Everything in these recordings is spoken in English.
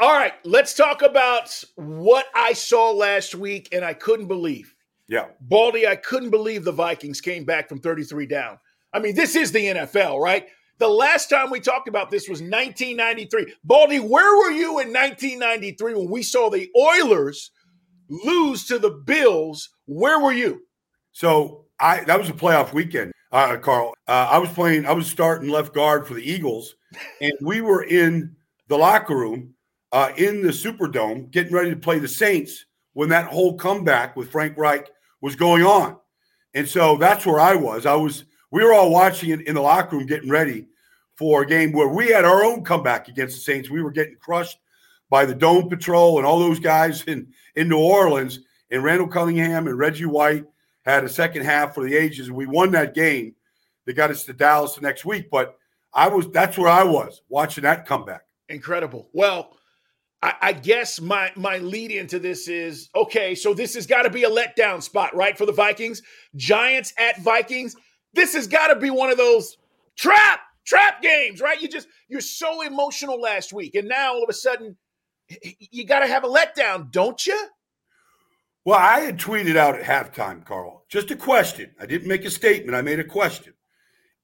All right, let's talk about what I saw last week and I couldn't believe. Yeah. Baldy, I couldn't believe the Vikings came back from 33 down. I mean, this is the NFL, right? The last time we talked about this was 1993. Baldy, where were you in 1993 when we saw the Oilers lose to the Bills? Where were you? So I that was a playoff weekend, uh, Carl. Uh, I was playing. I was starting left guard for the Eagles, and we were in the locker room uh, in the Superdome getting ready to play the Saints when that whole comeback with Frank Reich was going on, and so that's where I was. I was we were all watching it in the locker room, getting ready for a game where we had our own comeback against the Saints. We were getting crushed by the Dome Patrol and all those guys in, in New Orleans. And Randall Cunningham and Reggie White had a second half for the ages. And we won that game. They got us to Dallas the next week. But I was that's where I was watching that comeback. Incredible. Well, I, I guess my my lead into this is okay, so this has got to be a letdown spot, right? For the Vikings. Giants at Vikings this has got to be one of those trap trap games, right? You just you're so emotional last week, and now all of a sudden you got to have a letdown, don't you? Well, I had tweeted out at halftime, Carl, just a question. I didn't make a statement. I made a question.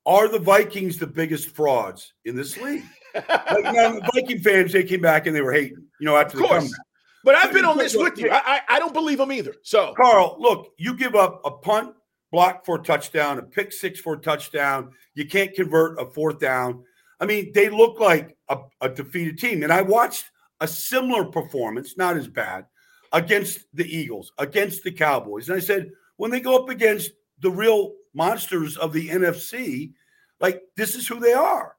Are the Vikings the biggest frauds in this league? like, Viking fans, they came back and they were hating, you know, after of the course. comeback. But I've been on this with you. I, I, I don't believe them either. So, Carl, look, you give up a punt, block for a touchdown, a pick six for a touchdown. You can't convert a fourth down. I mean, they look like a, a, defeated team. And I watched a similar performance, not as bad, against the Eagles, against the Cowboys. And I said, when they go up against the real monsters of the NFC, like this is who they are.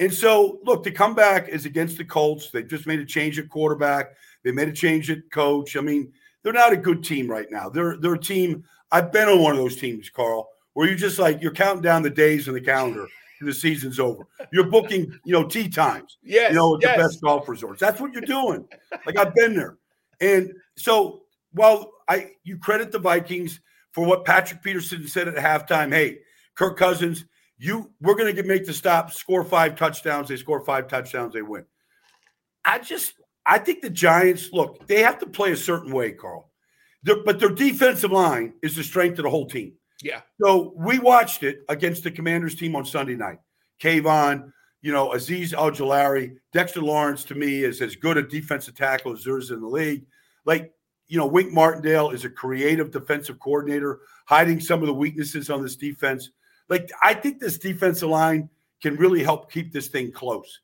And so, look, the comeback is against the Colts. They just made a change at quarterback. They made a change at coach. I mean, they're not a good team right now. They're they're a team I've been on one of those teams, Carl, where you just like you're counting down the days in the calendar and the season's over. You're booking, you know, tee times. Yes, you know, at yes. the best golf resorts. That's what you're doing. like I've been there. And so while I you credit the Vikings for what Patrick Peterson said at halftime, hey, Kirk Cousins, you we're gonna make the stop, score five touchdowns, they score five touchdowns, they win. I just I think the Giants look, they have to play a certain way, Carl. Their, but their defensive line is the strength of the whole team. Yeah. So we watched it against the Commanders team on Sunday night. Kayvon, you know, Aziz Al Dexter Lawrence to me is as good a defensive tackle as there is in the league. Like, you know, Wink Martindale is a creative defensive coordinator, hiding some of the weaknesses on this defense. Like, I think this defensive line can really help keep this thing close.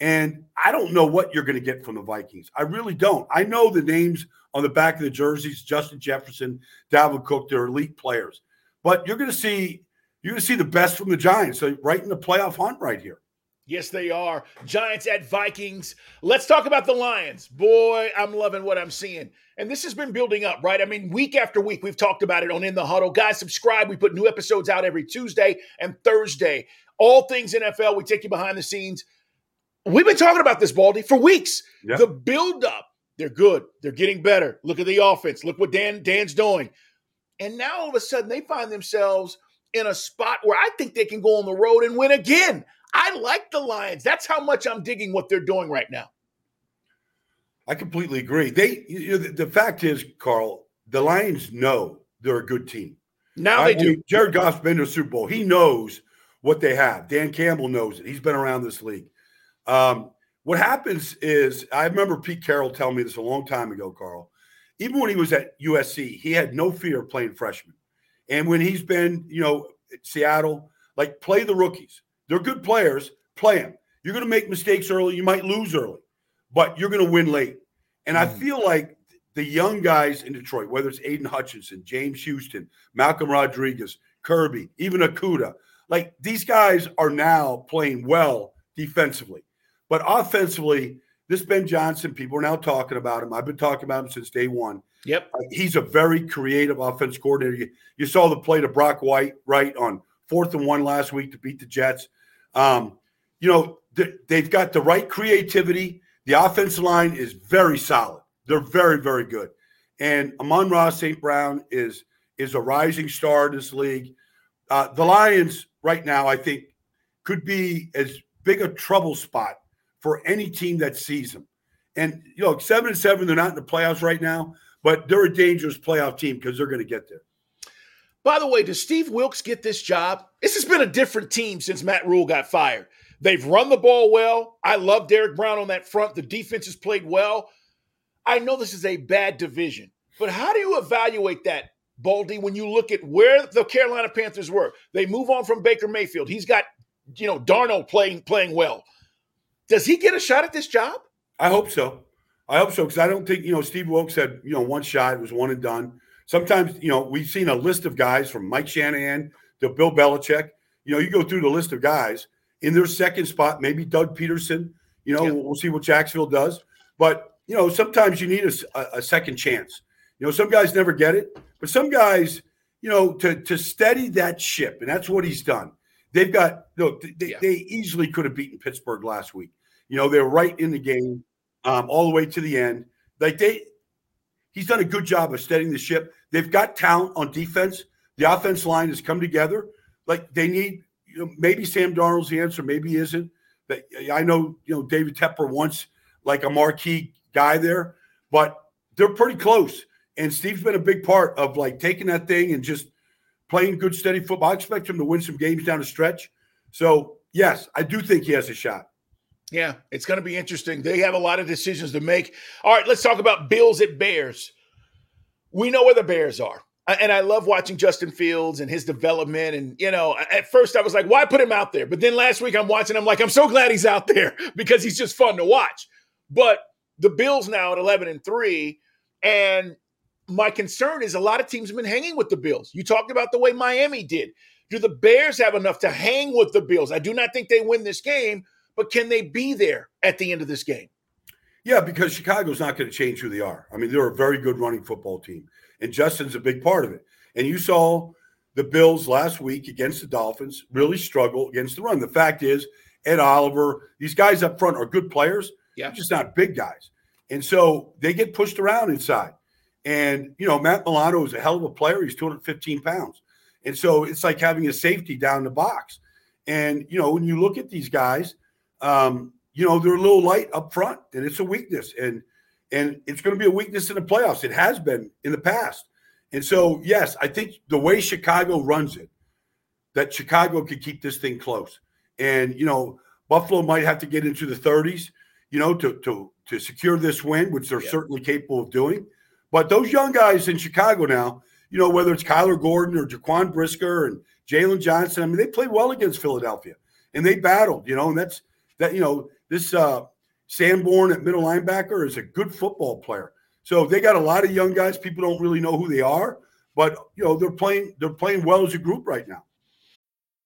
And I don't know what you're going to get from the Vikings. I really don't. I know the names on the back of the jerseys, Justin Jefferson, Dalvin Cook, they're elite players. But you're going to see you're going to see the best from the Giants so right in the playoff hunt right here. Yes, they are. Giants at Vikings. Let's talk about the Lions. Boy, I'm loving what I'm seeing. And this has been building up, right? I mean, week after week, we've talked about it on In the Huddle. Guys, subscribe. We put new episodes out every Tuesday and Thursday. All things NFL. We take you behind the scenes. We've been talking about this, Baldy, for weeks. Yep. The build up they're good. They're getting better. Look at the offense. Look what Dan Dan's doing. And now all of a sudden they find themselves in a spot where I think they can go on the road and win again. I like the Lions. That's how much I'm digging what they're doing right now. I completely agree. They you know, the, fact is, Carl, the Lions know they're a good team. Now I they do. Jared Goff's been to the Super Bowl. He knows what they have. Dan Campbell knows it. He's been around this league. Um, what happens is, I remember Pete Carroll telling me this a long time ago, Carl. Even when he was at USC, he had no fear of playing freshmen. And when he's been, you know, Seattle, like play the rookies. They're good players, play them. You're going to make mistakes early. You might lose early, but you're going to win late. And I feel like the young guys in Detroit, whether it's Aidan Hutchinson, James Houston, Malcolm Rodriguez, Kerby, even Okudah, like these guys are now playing well defensively. But offensively, this Ben Johnson, people are now talking about him. I've been talking about him since day one. Yep. Uh, he's a very creative offense coordinator. You, you, saw the play to Brock Wright, right, on fourth and one last week to beat the Jets. Um, you know, th- they've got the right creativity. The offensive line is very solid. They're very, very good. And Amon-Ra St. Brown is is a rising star in this league. Uh, the Lions right now, I think, could be as big a trouble spot for any team that sees them. And you know, seven and seven, they're not in the playoffs right now, but they're a dangerous playoff team because they're going to get there. By the way, does Steve Wilks get this job? This has been a different team since Matt Rhule got fired. They've run the ball well. I love Derrick Brown on that front. The defense has played well. I know this is a bad division, but how do you evaluate that, Baldy, when you look at where the Carolina Panthers were? They move on from Baker Mayfield. He's got, you know, Darnold playing playing well. Does he get a shot at this job? I hope so. I hope so because I don't think you know Steve Wilks had you know one shot it was one and done. Sometimes you know we've seen a list of guys from Mike Shanahan to Bill Belichick. You know you go through the list of guys in their second spot, maybe Doug Pederson. You know we'll see what Jacksonville does, but you know sometimes you need a, a second chance. You know some guys never get it, but some guys you know to to steady that ship, and that's what he's done. They've got look, they, yeah. they easily could have beaten Pittsburgh last week. You know, they're right in the game um, all the way to the end. Like they, he's done a good job of steadying the ship. They've got talent on defense. The offense line has come together. Like they need, you know, maybe Sam Darnold's the answer, maybe he isn't. But I know, you know, David Tepper wants like a marquee guy there, but they're pretty close. And Steve's been a big part of like taking that thing and just playing good, steady football. I expect him to win some games down the stretch. So, yes, I do think he has a shot. Yeah, it's going to be interesting. They have a lot of decisions to make. All right, let's talk about Bills at Bears. We know where the Bears are. And I love watching Justin Fields and his development. And, you know, at first I was like, why put him out there? But then last week I'm watching, I'm like, I'm so glad he's out there because he's just fun to watch. But the Bills now at 11 and 3. And my concern is a lot of teams have been hanging with the Bills. You talked about the way Miami did. Do the Bears have enough to hang with the Bills? I do not think they win this game, but can they be there at the end of this game? Yeah, because Chicago's not going to change who they are. I mean, they're a very good running football team, and Justin's a big part of it. And you saw the Bills last week against the Dolphins really struggle against the run. The fact is, Ed Oliver, these guys up front are good players. Yeah. Just not big guys. And so they get pushed around inside. And, you know, Matt Milano is a hell of a player. He's 215 pounds. And so it's like having a safety down the box. And, you know, when you look at these guys, um, you know, they're a little light up front and it's a weakness. And, and it's going to be a weakness in the playoffs. It has been in the past. And so, yes, I think the way Chicago runs it, that Chicago could keep this thing close. And, you know, Buffalo might have to get into the 30s, you know, to, to, to secure this win, which they're yeah. certainly capable of doing. But those young guys in Chicago now, you know, whether it's Kyler Gordon or Jaquan Brisker and Jaylon Johnson, I mean, they played well against Philadelphia and they battled, you know, and that's that, you know, this uh Sanborn at middle linebacker is a good football player. So they got a lot of young guys. People don't really know who they are, but you know, they're playing, they're playing well as a group right now.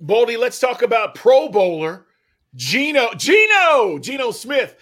Baldy, let's talk about Pro Bowler Geno. Geno! Geno Smith.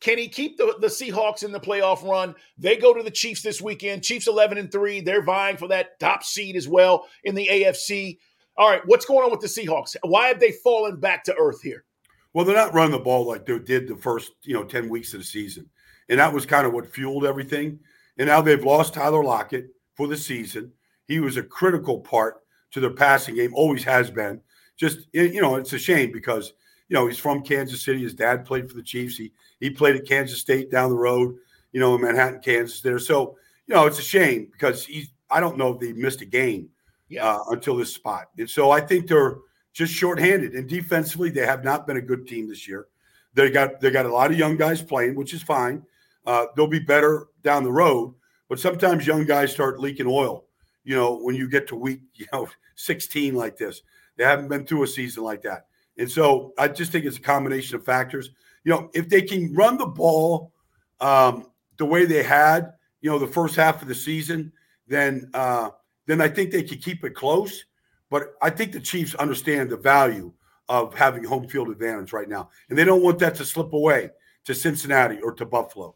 Can he keep the, the Seahawks in the playoff run? They go to the Chiefs this weekend. Chiefs 11 and 3. They're vying for that top seed as well in the AFC. All right, what's going on with the Seahawks? Why have they fallen back to earth here? Well, they're not running the ball like they did the first, you know, 10 weeks of the season. And that was kind of what fueled everything. And now they've lost Tyler Lockett for the season. He was a critical part to their passing game, always has been just you know it's a shame because you know, he's from Kansas City. His dad played for the Chiefs. He he played at Kansas State down the road, you know, in Manhattan, Kansas. There, so you know, it's a shame because he's. I don't know if they missed a game yeah. uh, until this spot, and so I think they're just shorthanded. And defensively, they have not been a good team this year. They got they got a lot of young guys playing, which is fine. Uh, they'll be better down the road, but sometimes young guys start leaking oil. You know, when you get to week, you know, 16 like this, they haven't been through a season like that. And so I just think it's a combination of factors. You know, if they can run the ball um, the way they had, you know, the first half of the season, then uh, then I think they could keep it close. But I think the Chiefs understand the value of having home field advantage right now, and they don't want that to slip away to Cincinnati or to Buffalo.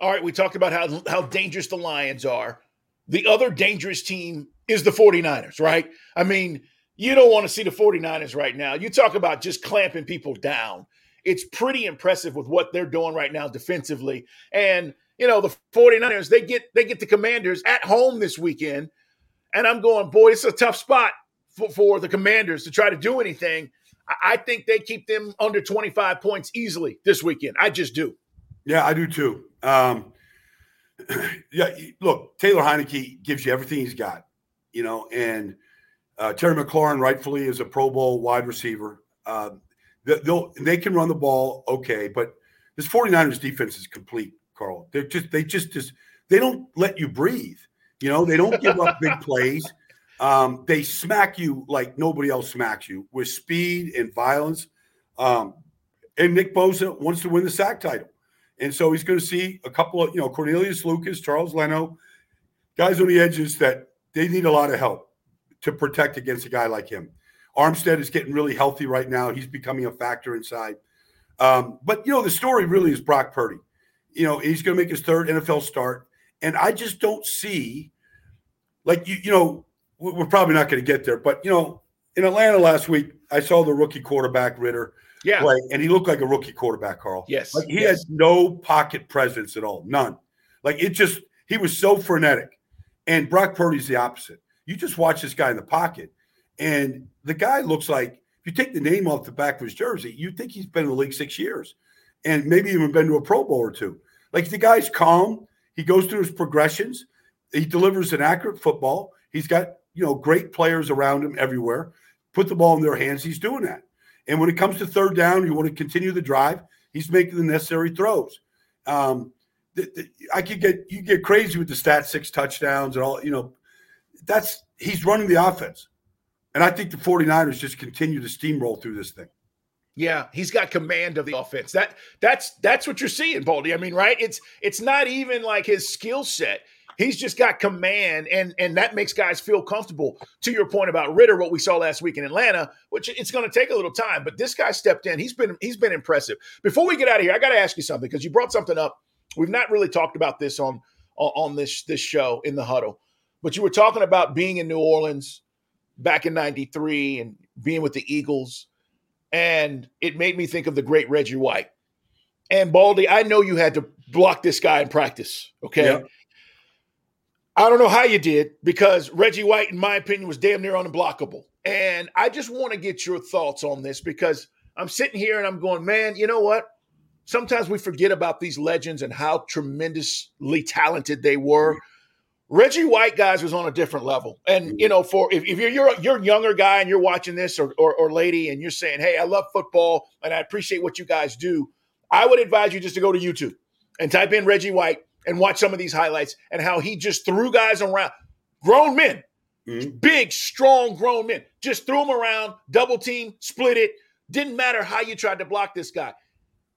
All right, we talked about how how dangerous the Lions are. The other dangerous team is the 49ers, right? I mean, you don't want to see the 49ers right now. You talk about just clamping people down. It's pretty impressive with what they're doing right now defensively. And, you know, the 49ers, they get they get the commanders at home this weekend. And I'm going, boy, it's a tough spot for, for the commanders to try to do anything. I, I think they keep them under 25 points easily this weekend. I just do. Yeah, I do too. Um, yeah, look, Taylor Heinicke gives you everything he's got, you know, and – uh, Terry McLaurin rightfully is a Pro Bowl wide receiver. Uh, they'll they can run the ball okay, but this 49ers defense is complete, Carl. They're just they just just they don't let you breathe. You know, they don't give up big plays. Um, they smack you like nobody else smacks you with speed and violence. Um, and Nick Bosa wants to win the sack title. And so he's going to see a couple of, you know, Cornelius Lucas, Charles Leno, guys on the edges that they need a lot of help to protect against a guy like him. Armstead is getting really healthy right now. He's becoming a factor inside. Um, but you know, the story really is Brock Purdy. You know, he's going to make his third NFL start, and I just don't see, like you, you know, we're probably not going to get there. But you know, in Atlanta last week, I saw the rookie quarterback Ridder. yeah. play, and he looked like a rookie quarterback, Carl. Yes, like he yes. had no pocket presence at all, none. Like it just he was so frenetic, and Brock Purdy's the opposite. You just watch this guy in the pocket, and the guy looks like if you take the name off the back of his jersey, you think he's been in the league six years, and maybe even been to a Pro Bowl or two. Like the guy's calm. He goes through his progressions. He delivers an accurate football. He's got you know great players around him everywhere. Put the ball in their hands. He's doing that. And when it comes to third down, you want to continue the drive. He's making the necessary throws. Um, I could get you get crazy with the stat six touchdowns and all. You know, that's he's running the offense. And I think the 49ers just continue to steamroll through this thing. Yeah, he's got command of the offense. That that's that's what you're seeing, Baldy. I mean, right? It's it's not even like his skill set. He's just got command, and and that makes guys feel comfortable. To your point about Ridder, what we saw last week in Atlanta, which it's going to take a little time, but this guy stepped in. He's been he's been impressive. Before we get out of here, I got to ask you something because you brought something up. We've not really talked about this on on this this show in the huddle. But you were talking about being in New Orleans back in 93 and being with the Eagles. And it made me think of the great Reggie White. And Baldy, I know you had to block this guy in practice. Okay. Yeah. I don't know how you did because Reggie White, in my opinion, was damn near unblockable. And I just want to get your thoughts on this because I'm sitting here and I'm going, man, you know what? Sometimes we forget about these legends and how tremendously talented they were. Reggie White guys was on a different level. And you know, for if, if you're you're you're a younger guy and you're watching this or, or, or lady and you're saying, Hey, I love football and I appreciate what you guys do, I would advise you just to go to YouTube and type in Reggie White and watch some of these highlights and how he just threw guys around, grown men, mm-hmm. big, strong grown men, just threw them around, double team, split it. Didn't matter how you tried to block this guy.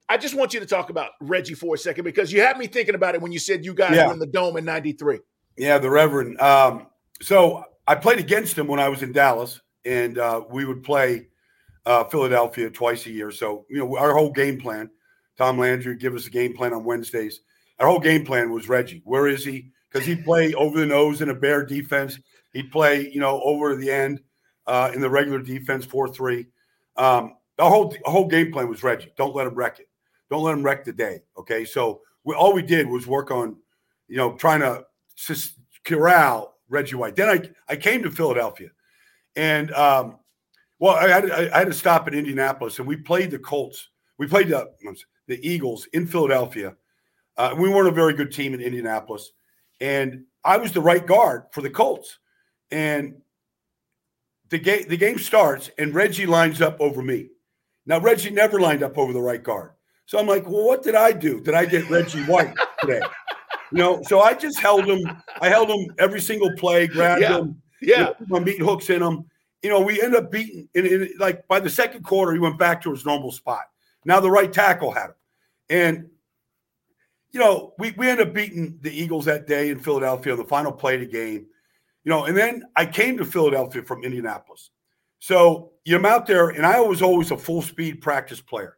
I just want you to talk about Reggie for a second because you had me thinking about it when you said you guys yeah. were in the dome in 93. Yeah, the Reverend. Um, so I played against him when I was in Dallas, and uh, we would play uh, Philadelphia twice a year. So you know, our whole game plan. Tom Landry give us a game plan on Wednesdays. Our whole game plan was Reggie. Where is he? Because he'd play over the nose in a bear defense. He'd play, you know, over the end uh, in the regular defense, four three. Um, the whole whole game plan was Reggie. Don't let him wreck it. Don't let him wreck the day. Okay, so we, all we did was work on, you know, trying to corral Reggie White. Then I, I came to Philadelphia and um, Well, I had, I had to stop in Indianapolis, and we played the Colts. We played the the Eagles in Philadelphia. Uh, we weren't a very good team in Indianapolis, and I was the right guard for the Colts. And the game the game starts, and Reggie lines up over me. Now Reggie never lined up over the right guard, so I'm like, well, what did I do? Did I get Reggie White today? You know, so I just held him. I held him every single play, grabbed Yeah. him, Yeah. you know, put my meat hooks in him. You know, we end up beating. In, in, like by the second quarter, he went back to his normal spot. Now the right tackle had him, and you know, we we ended up beating the Eagles that day in Philadelphia the final play of the game. You know, and then I came to Philadelphia from Indianapolis. So you know, I'm out there, and I was always a full speed practice player.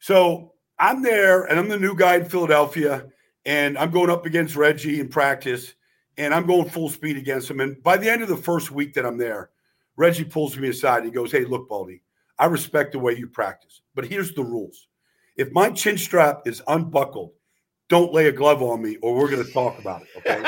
So I'm there, and I'm the new guy in Philadelphia, and I'm going up against Reggie in practice, and I'm going full speed against him. And by the end of the first week that I'm there, Reggie pulls me aside. And he goes, "Hey, look, Baldy, I respect the way you practice, but here's the rules: if my chin strap is unbuckled, don't lay a glove on me, or we're going to talk about it. Okay?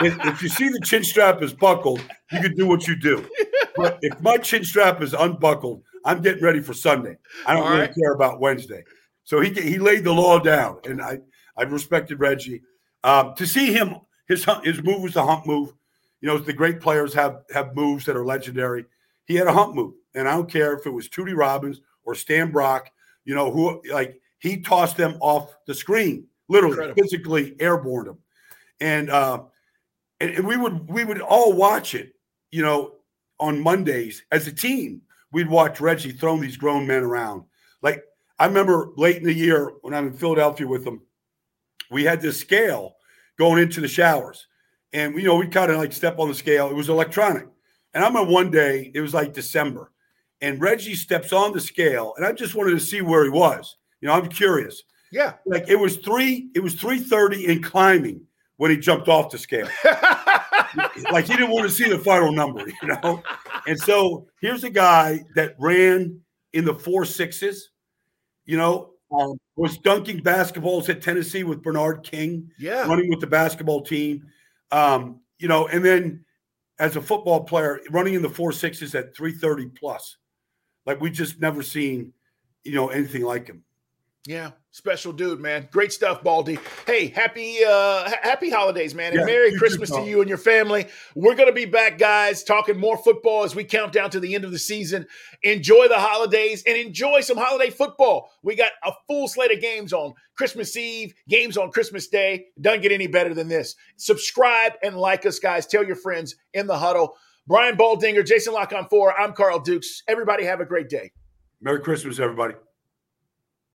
if, if you see the chin strap is buckled, you can do what you do. But if my chin strap is unbuckled, I'm getting ready for Sunday. I don't All really right. care about Wednesday. So he he laid the law down, and I I respected Reggie. Um, to see him, his his move was the hump move. You know, the great players have have moves that are legendary. He had a hump move, and I don't care if it was Tootie Robbins or Stan Brock. You know who like he tossed them off the screen, literally Incredible. physically airborne them, and uh, and, and we would we would all watch it. You know, on Mondays as a team, we'd watch Reggie throwing these grown men around. Like I remember late in the year when I'm in Philadelphia with them, we had this scale going into the showers. And you know, we kind of like step on the scale. It was electronic. And I remember one day, it was like December, and Reggie steps on the scale, and I just wanted to see where he was. You know, I'm curious. Yeah. Like it was three, it was 330 and climbing when he jumped off the scale like he didn't want to see the final number, you know. And so here's a guy that ran in the four sixes, you know, um, was dunking basketballs at Tennessee with Bernard King, yeah. running with the basketball team, um, you know, and then as a football player, running in the four sixes at 330 plus. Like we just never seen, you know, anything like him. Yeah, special dude, man. Great stuff, Baldy. Hey, happy uh happy holidays, man. And Yeah, Merry too, Christmas to you and your family. We're gonna be back, guys, talking more football as we count down to the end of the season. Enjoy the holidays and enjoy some holiday football. We got a full slate of games on Christmas Eve, games on Christmas Day. Doesn't get any better than this. Subscribe and like us, guys. Tell your friends in the huddle. Brian Baldinger, Jason Lock on four. I'm Carl Dukes. Everybody have a great day. Merry Christmas, everybody.